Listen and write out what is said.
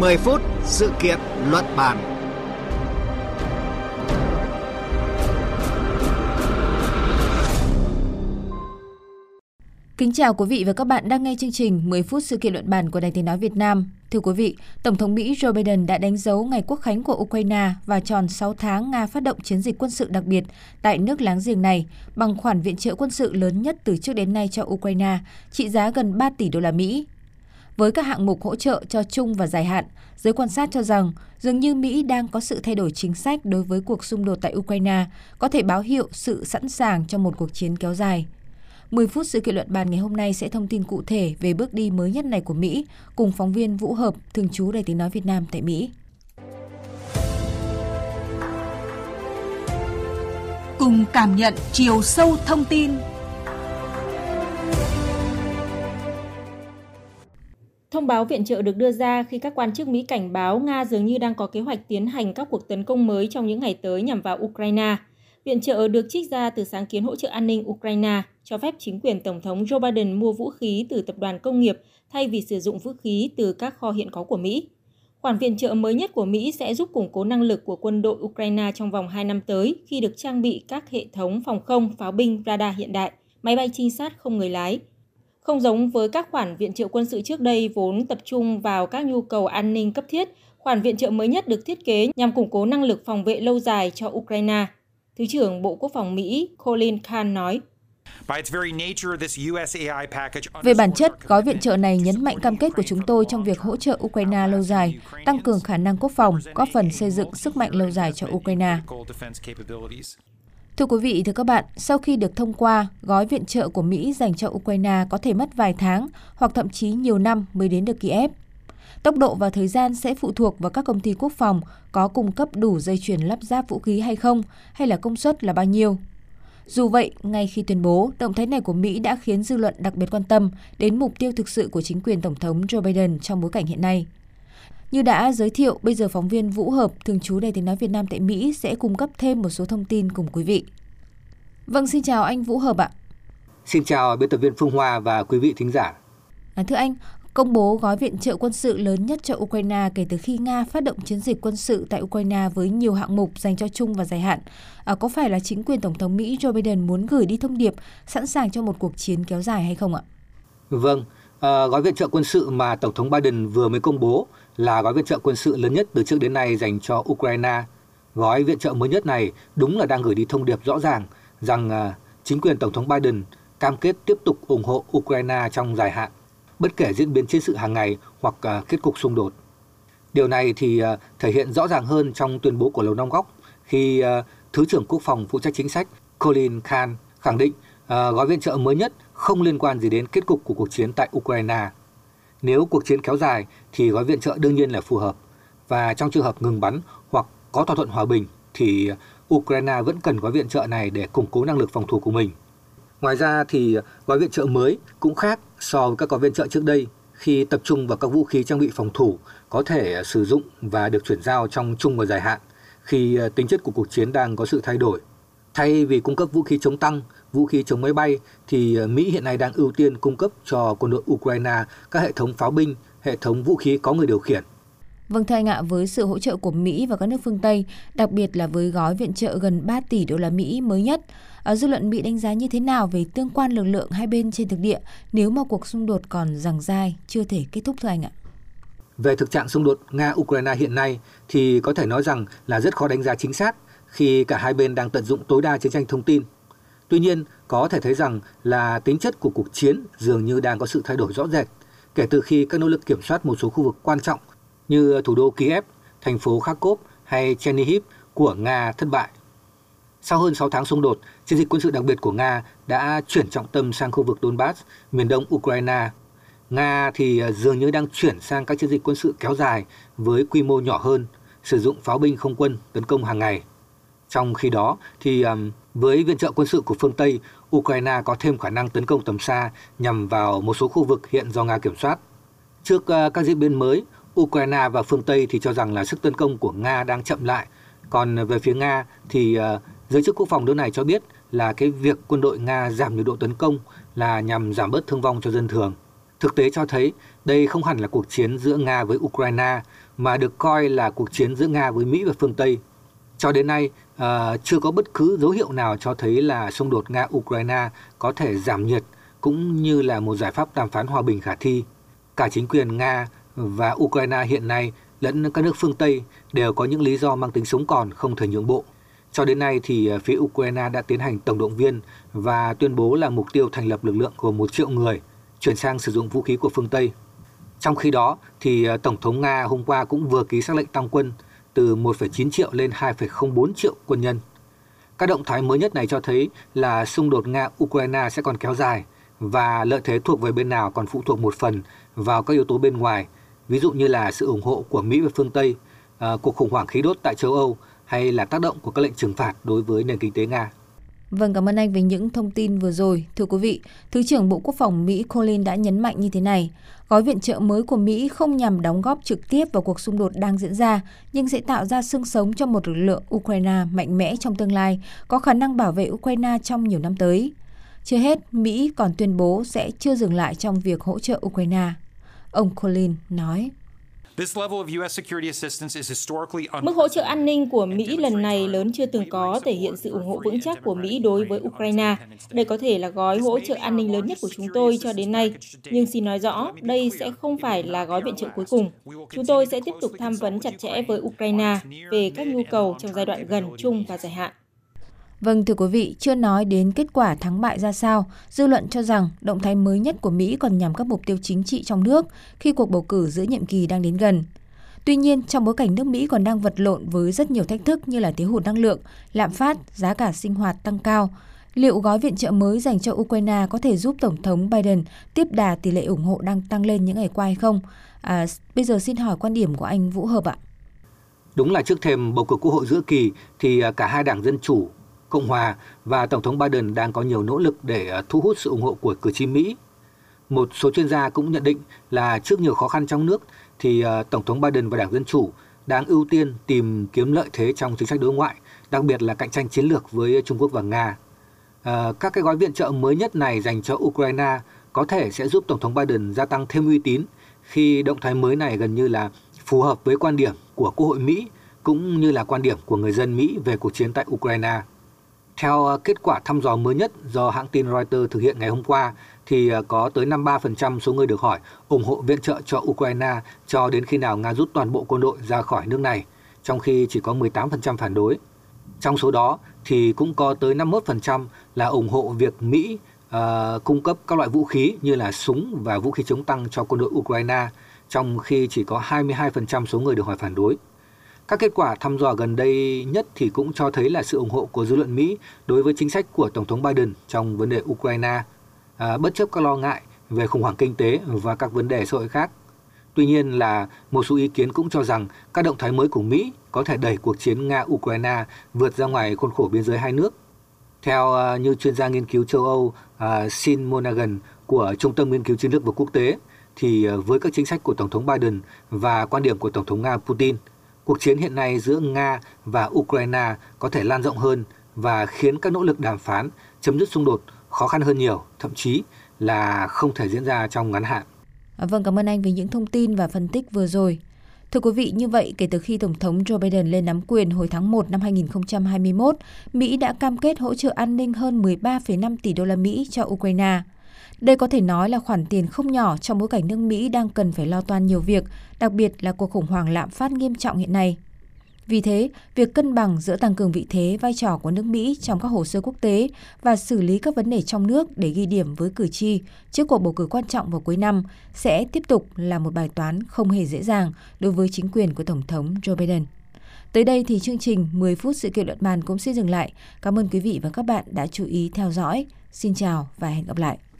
10 phút sự kiện luận bàn. Kính chào quý vị và các bạn đang nghe chương trình 10 phút sự kiện luận bàn của Đài Tiếng Nói Việt Nam. Thưa quý vị, Tổng thống Mỹ Joe Biden đã đánh dấu ngày quốc khánh của Ukraine và tròn 6 tháng Nga phát động chiến dịch quân sự đặc biệt tại nước láng giềng này bằng khoản viện trợ quân sự lớn nhất từ trước đến nay cho Ukraine, trị giá gần 3 tỷ đô la Mỹ. Với các hạng mục hỗ trợ cho chung và dài hạn, giới quan sát cho rằng dường như Mỹ đang có sự thay đổi chính sách đối với cuộc xung đột tại Ukraine, có thể báo hiệu sự sẵn sàng cho một cuộc chiến kéo dài. 10 phút sự kiện luận bàn ngày hôm nay sẽ thông tin cụ thể về bước đi mới nhất này của Mỹ cùng phóng viên Vũ Hợp, thường trú Đài Tiếng Nói Việt Nam tại Mỹ. Cùng cảm nhận chiều sâu thông tin Thông báo viện trợ được đưa ra khi các quan chức Mỹ cảnh báo Nga dường như đang có kế hoạch tiến hành các cuộc tấn công mới trong những ngày tới nhằm vào Ukraine. Viện trợ được trích ra từ sáng kiến hỗ trợ an ninh Ukraine, cho phép chính quyền Tổng thống Joe Biden mua vũ khí từ tập đoàn công nghiệp thay vì sử dụng vũ khí từ các kho hiện có của Mỹ. Khoản viện trợ mới nhất của Mỹ sẽ giúp củng cố năng lực của quân đội Ukraine trong vòng 2 năm tới khi được trang bị các hệ thống phòng không, pháo binh, radar hiện đại, máy bay trinh sát không người lái, không giống với các khoản viện trợ quân sự trước đây vốn tập trung vào các nhu cầu an ninh cấp thiết, khoản viện trợ mới nhất được thiết kế nhằm củng cố năng lực phòng vệ lâu dài cho Ukraine. Thứ trưởng Bộ Quốc phòng Mỹ Colin Khan nói. Về bản chất, gói viện trợ này nhấn mạnh cam kết của chúng tôi trong việc hỗ trợ Ukraine lâu dài, tăng cường khả năng quốc phòng, góp phần xây dựng sức mạnh lâu dài cho Ukraine. Thưa quý vị, thưa các bạn, sau khi được thông qua, gói viện trợ của Mỹ dành cho Ukraine có thể mất vài tháng hoặc thậm chí nhiều năm mới đến được Kiev. Tốc độ và thời gian sẽ phụ thuộc vào các công ty quốc phòng có cung cấp đủ dây chuyền lắp ráp vũ khí hay không, hay là công suất là bao nhiêu. Dù vậy, ngay khi tuyên bố, động thái này của Mỹ đã khiến dư luận đặc biệt quan tâm đến mục tiêu thực sự của chính quyền Tổng thống Joe Biden trong bối cảnh hiện nay. Như đã giới thiệu, bây giờ phóng viên Vũ Hợp, thường trú Đài Tiếng Nói Việt Nam tại Mỹ sẽ cung cấp thêm một số thông tin cùng quý vị. Vâng, xin chào anh Vũ Hợp ạ. Xin chào biên tập viên Phương Hoa và quý vị thính giả. À, thưa anh, công bố gói viện trợ quân sự lớn nhất cho Ukraine kể từ khi Nga phát động chiến dịch quân sự tại Ukraine với nhiều hạng mục dành cho chung và dài hạn. À, có phải là chính quyền Tổng thống Mỹ Joe Biden muốn gửi đi thông điệp sẵn sàng cho một cuộc chiến kéo dài hay không ạ? Vâng, à, gói viện trợ quân sự mà Tổng thống Biden vừa mới công bố là gói viện trợ quân sự lớn nhất từ trước đến nay dành cho Ukraine. Gói viện trợ mới nhất này đúng là đang gửi đi thông điệp rõ ràng rằng à, chính quyền Tổng thống Biden cam kết tiếp tục ủng hộ Ukraine trong dài hạn, bất kể diễn biến chiến sự hàng ngày hoặc à, kết cục xung đột. Điều này thì à, thể hiện rõ ràng hơn trong tuyên bố của Lầu Năm Góc khi Thứ trưởng Quốc phòng phụ trách chính sách Colin Khan khẳng định gói viện trợ mới nhất không liên quan gì đến kết cục của cuộc chiến tại Ukraine. Nếu cuộc chiến kéo dài thì gói viện trợ đương nhiên là phù hợp và trong trường hợp ngừng bắn hoặc có thỏa thuận hòa bình thì Ukraine vẫn cần gói viện trợ này để củng cố năng lực phòng thủ của mình. Ngoài ra thì gói viện trợ mới cũng khác so với các gói viện trợ trước đây khi tập trung vào các vũ khí trang bị phòng thủ có thể sử dụng và được chuyển giao trong trung và dài hạn khi ờ, tính chất của cuộc chiến đang có sự thay đổi. Thay vì cung cấp vũ khí chống tăng, vũ khí chống máy bay thì Mỹ hiện nay đang ưu tiên cung cấp cho quân đội Ukraine các hệ thống pháo binh, hệ thống vũ khí có người điều khiển Vâng thưa anh ạ, với sự hỗ trợ của Mỹ và các nước phương Tây, đặc biệt là với gói viện trợ gần 3 tỷ đô la Mỹ mới nhất, ở dư luận Mỹ đánh giá như thế nào về tương quan lực lượng hai bên trên thực địa nếu mà cuộc xung đột còn giằng dai, chưa thể kết thúc thưa anh ạ? Về thực trạng xung đột Nga-Ukraine hiện nay thì có thể nói rằng là rất khó đánh giá chính xác khi cả hai bên đang tận dụng tối đa chiến tranh thông tin. Tuy nhiên, có thể thấy rằng là tính chất của cuộc chiến dường như đang có sự thay đổi rõ rệt kể từ khi các nỗ lực kiểm soát một số khu vực quan trọng như thủ đô Kiev, thành phố Kharkov hay Chernihiv của Nga thất bại. Sau hơn 6 tháng xung đột, chiến dịch quân sự đặc biệt của Nga đã chuyển trọng tâm sang khu vực Donbass, miền đông Ukraine. Nga thì à, dường như đang chuyển sang các chiến dịch quân sự kéo dài với quy mô nhỏ hơn, sử dụng pháo binh không quân tấn công hàng ngày. Trong khi đó thì với viện trợ quân sự của phương Tây, Ukraine có thêm khả năng tấn công tầm xa nhằm vào một số khu vực hiện do Nga kiểm soát. Trước ờ, các diễn biến mới, Ukraine và phương Tây thì cho rằng là sức tấn công của Nga đang chậm lại. Còn về phía Nga thì ờ, giới chức quốc phòng nước này cho biết là cái việc quân đội Nga giảm nhiệt độ tấn công là nhằm giảm bớt thương vong cho dân thường. Thực tế cho thấy đây không hẳn là cuộc chiến giữa Nga với Ukraine mà được coi là cuộc chiến giữa Nga với Mỹ và phương Tây. Cho đến nay, à, chưa có bất cứ dấu hiệu nào cho thấy là xung đột Nga-Ukraine có thể giảm nhiệt cũng như là một giải pháp đàm phán hòa bình khả thi. Cả chính quyền Nga và Ukraine hiện nay lẫn các nước phương Tây đều có những lý do mang tính sống còn không thể nhượng bộ. Cho đến nay thì ờ, phía Ukraine đã tiến hành tổng động viên và tuyên bố là mục tiêu thành lập lực lượng của một triệu người, chuyển sang sử dụng vũ khí của phương Tây. Trong khi đó thì ờ, Tổng thống Nga hôm qua cũng vừa ký xác lệnh tăng quân từ 1,9 triệu lên 2,04 triệu quân nhân. Các động thái mới nhất này cho thấy là xung đột Nga-Ukraine sẽ còn kéo dài và lợi thế thuộc về bên nào còn phụ thuộc một phần vào các yếu tố bên ngoài, ví dụ như là sự ủng hộ của Mỹ và phương Tây, ờ, cuộc khủng hoảng khí đốt tại châu Âu hay là tác động của các lệnh trừng phạt đối với nền kinh tế Nga. Vâng, cảm ơn anh về những thông tin vừa rồi. Thưa quý vị, Thứ trưởng Bộ Quốc phòng Mỹ Colin đã nhấn mạnh như thế này. Gói viện trợ mới của Mỹ không nhằm đóng góp trực tiếp vào cuộc xung đột đang diễn ra, nhưng sẽ tạo ra xương sống cho một lực lượng Ukraine mạnh mẽ trong tương lai, có khả năng bảo vệ Ukraine trong nhiều năm tới. Chưa hết, Mỹ còn tuyên bố sẽ chưa dừng lại trong việc hỗ trợ Ukraine. Ông Colin nói. Mức hỗ trợ an ninh của Mỹ lần này lớn chưa từng có, thể hiện sự ủng hộ vững chắc của Mỹ đối với Ukraine. Đây có thể là gói hỗ trợ an ninh lớn nhất của chúng tôi cho đến nay. Nhưng xin nói rõ, đây sẽ không phải là gói viện trợ cuối cùng. Chúng tôi sẽ tiếp tục tham vấn chặt chẽ với Ukraine về các nhu cầu trong giai đoạn gần, trung và dài hạn. Vâng thưa quý vị, chưa nói đến kết quả thắng bại ra sao, dư luận cho rằng động thái mới nhất của Mỹ còn nhằm các mục tiêu chính trị trong nước khi cuộc bầu cử giữa nhiệm kỳ đang đến gần. Tuy nhiên, trong bối cảnh nước Mỹ còn đang vật lộn với rất nhiều thách thức như là thiếu hụt năng lượng, lạm phát, giá cả sinh hoạt tăng cao, liệu gói viện trợ mới dành cho Ukraine có thể giúp Tổng thống Biden tiếp đà tỷ lệ ủng hộ đang tăng lên những ngày qua hay không? À, bây giờ xin hỏi quan điểm của anh Vũ Hợp ạ. Đúng là trước thềm bầu cử quốc hội giữa kỳ thì à, cả hai đảng Dân Chủ Cộng hòa và Tổng thống Biden đang có nhiều nỗ lực để ờ, thu hút sự ủng hộ của cử tri Mỹ. Một số chuyên gia cũng nhận định là trước nhiều khó khăn trong nước thì ờ, Tổng thống Biden và Đảng Dân Chủ đang ưu tiên tìm kiếm lợi thế trong chính sách đối ngoại, đặc biệt là cạnh tranh chiến lược với Trung Quốc và Nga. À, các cái gói viện trợ mới nhất này dành cho Ukraine có thể sẽ giúp Tổng thống Biden gia tăng thêm uy tín khi động thái mới này gần như là phù hợp với quan điểm của Quốc hội Mỹ cũng như là quan điểm của người dân Mỹ về cuộc chiến tại Ukraine. Theo ờ, kết quả thăm dò mới nhất do hãng tin Reuters thực hiện ngày hôm qua, thì ờ, có tới 53% số người được hỏi ủng hộ viện trợ cho Ukraine cho đến khi nào Nga rút toàn bộ quân đội ra khỏi nước này, trong khi chỉ có 18% phản đối. Trong số đó thì cũng có tới 51% là ủng hộ việc Mỹ uh, cung cấp các loại vũ khí như là súng và vũ khí chống tăng cho quân đội Ukraine, trong khi chỉ có 22% số người được hỏi phản đối. Các kết quả thăm dò gần đây nhất thì cũng cho thấy là sự ủng hộ của dư luận Mỹ đối với chính sách của Tổng thống Biden trong vấn đề Ukraine, à, bất chấp các lo ngại về khủng hoảng kinh tế và các vấn đề xã hội khác. Tuy nhiên là một số ý kiến cũng cho rằng các động thái mới của Mỹ có thể đẩy cuộc chiến Nga-Ukraine vượt ra ngoài khuôn khổ biên giới hai nước. Theo à, uh, như chuyên gia nghiên cứu châu Âu à, uh, Sin Monaghan của Trung tâm Nghiên cứu Chiến lược và Quốc tế, thì uh, với các chính sách của Tổng thống Biden và quan điểm của Tổng thống Nga Putin – cuộc chiến hiện nay giữa Nga và Ukraine có thể lan rộng hơn và khiến các nỗ lực đàm phán chấm dứt xung đột khó khăn hơn nhiều, thậm chí là không thể diễn ra trong ngắn hạn. À, vâng, cảm ơn anh vì những thông tin và phân tích vừa rồi. Thưa quý vị, như vậy kể từ khi Tổng thống Joe Biden lên nắm quyền hồi tháng 1 năm 2021, Mỹ đã cam kết hỗ trợ an ninh hơn 13,5 tỷ đô la Mỹ cho Ukraine. Đây có thể nói là khoản tiền không nhỏ trong bối cảnh nước Mỹ đang cần phải lo toan nhiều việc, đặc biệt là cuộc khủng hoảng lạm phát nghiêm trọng hiện nay. Vì thế, việc cân bằng giữa tăng cường vị thế, vai trò của nước Mỹ trong các hồ sơ quốc tế và xử lý các vấn đề trong nước để ghi điểm với cử tri trước cuộc bầu cử quan trọng vào cuối năm sẽ tiếp tục là một bài toán không hề dễ dàng đối với chính quyền của Tổng thống Joe Biden. Tới đây thì chương trình 10 phút sự kiện luận bàn cũng xin dừng lại. Cảm ơn quý vị và các bạn đã chú ý theo dõi. Xin chào và hẹn gặp lại.